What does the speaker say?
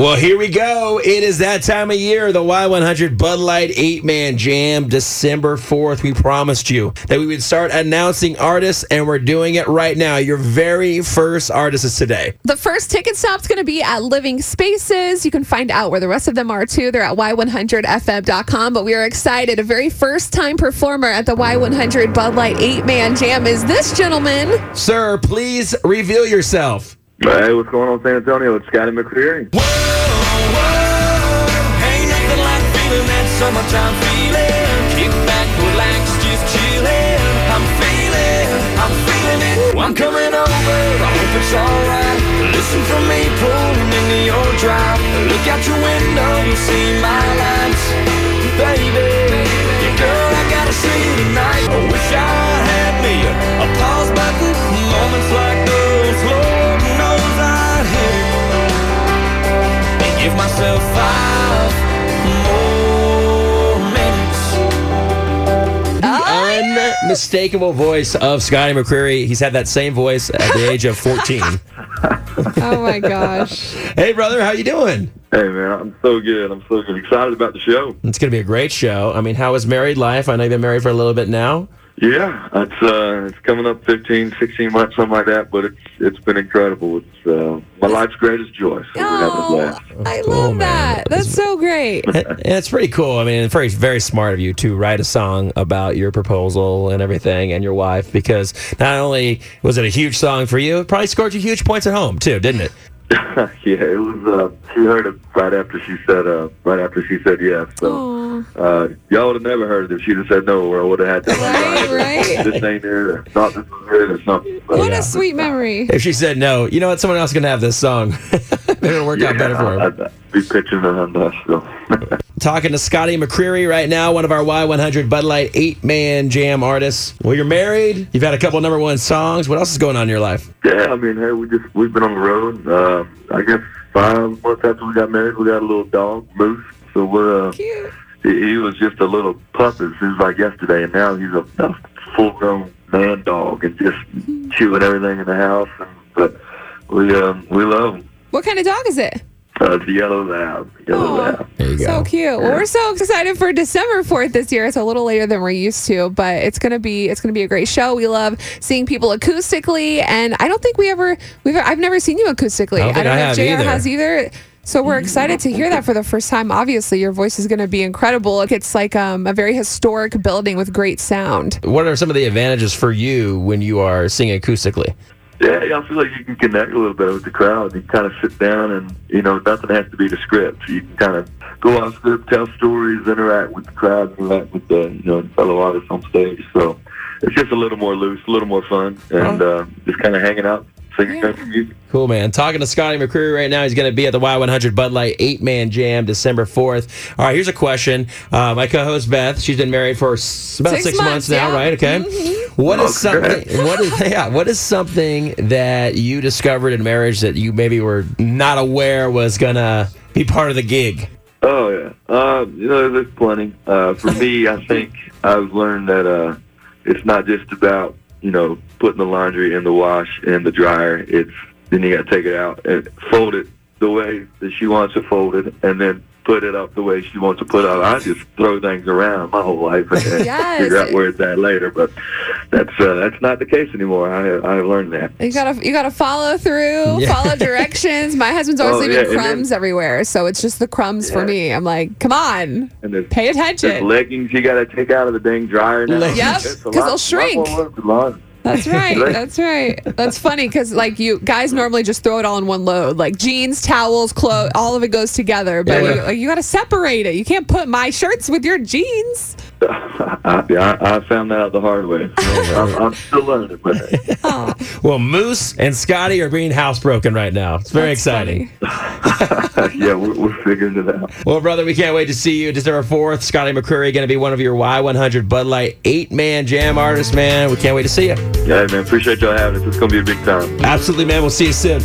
Well, here we go. It is that time of year, the Y100 Bud Light 8 Man Jam, December 4th. We promised you that we would start announcing artists, and we're doing it right now. Your very first artist is today. The first ticket stop is going to be at Living Spaces. You can find out where the rest of them are too. They're at y100fm.com. But we are excited. A very first time performer at the Y100 Bud Light 8 Man Jam is this gentleman. Sir, please reveal yourself. Hey, what's going on, San Antonio? It's Scotty McCreery. Whoa, whoa, ain't nothing like feeling that summertime feeling. Kick back, relax, just. I'm feeling, I'm feeling it. I'm coming over, I hope it's alright. Listen for me pulling into your drive. Look out your window, you see my lights, baby. Unmistakable voice of Scotty McCreery. He's had that same voice at the age of 14. Oh my gosh. hey, brother, how you doing? Hey, man, I'm so good. I'm so good. Excited about the show. It's going to be a great show. I mean, how is married life? I know you've been married for a little bit now. Yeah, it's uh, it's coming up 15, 16 months, something like that. But it's it's been incredible. It's uh, my life's greatest joy. So we're having a Oh, blast. I Cool, love man. that. That's so great. Yeah, it's pretty cool. I mean, very, very smart of you to write a song about your proposal and everything and your wife because not only was it a huge song for you, it probably scored you huge points at home too, didn't it? yeah, it was. Uh, she heard it right after she said uh, right after she said yes. So Aw. uh, y'all would have never heard it if she'd have said no, or I would have had to. Right, right. This ain't it. Or not this is it. Or something. But, What yeah. a sweet memory. If she said no, you know what? Someone else can have this song. Maybe it'll work out better for her. I'd, I'd be pitching it on us. So. Talking to Scotty McCreery right now, one of our Y100 Bud Light eight man jam artists. Well, you're married. You've had a couple number one songs. What else is going on in your life? Yeah, I mean, hey, we just we've been on the road. Uh, I guess five months after we got married, we got a little dog, Moose. So we're uh, Cute. He, he was just a little pup. It seems like yesterday, and now he's a, a full-grown man dog and just chewing everything in the house. And, but we um, we love him. What kind of dog is it? Uh, the yellow lab, yellow Aw. lab. There you go. So cute. Well, we're so excited for December 4th this year. It's a little later than we're used to, but it's going to be it's going to be a great show. We love seeing people acoustically and I don't think we ever we've I've never seen you acoustically. I don't think I know have if JR either. has either. So we're excited to hear that for the first time. Obviously, your voice is going to be incredible. It's like um, a very historic building with great sound. What are some of the advantages for you when you are singing acoustically? Yeah, yeah, I feel like you can connect a little bit with the crowd. You kind of sit down and, you know, nothing has to be the script. You can kind of go off script, tell stories, interact with the crowd, interact with the, you know, fellow artists on stage. So it's just a little more loose, a little more fun, and uh, just kind of hanging out, singing Yeah. country music. Cool, man. Talking to Scotty McCreery right now. He's going to be at the Y100 Bud Light 8 Man Jam December 4th. All right, here's a question. Uh, my co host, Beth, she's been married for about Six six, months, months, now, yeah. right? Okay. What is something? What is yeah? What is something that you discovered in marriage that you maybe were not aware was gonna be part of the gig? Oh yeah, uh, you know there's plenty. Uh, for me, I think I've learned that uh, it's not just about you know putting the laundry in the wash and the dryer. It's then you got to take it out and fold it the way that she wants it folded, and then put it up the way she wants to put it up. I just throw things around my whole life and Yes. figure out where it's at later. But that's uh, that's not the case anymore. I I learned that. You gotta you gotta follow through, Yeah. follow directions. My husband's always Oh, leaving yeah, and then- crumbs everywhere, so it's just the crumbs for me. I'm like, come on, And there's pay There's attention. leggings you got to take out of the dang dryer now. Yep, It's a 'cause lot- they'll lot shrink. More work than laundry. That's right. Right. That's right. That's funny because like you guys normally just throw it all in one load, like jeans, towels, clothes, all of it goes together. But Yeah. you, like, you got to separate it. You can't put my shirts with your jeans. I, yeah, I, I found that out the hard way. I'm, I'm still learning, but Well, Moose and Scotty are being housebroken right now. It's very that's exciting. yeah, we're, we're figuring it out. Well, brother, we can't wait to see you December 4th. Scotty McCreery going to be one of your Y100 Bud Light eight man jam artists, man. We can't wait to see you. Yeah, man, appreciate y'all having us. It's going to be a big time. Absolutely, man. We'll see you soon.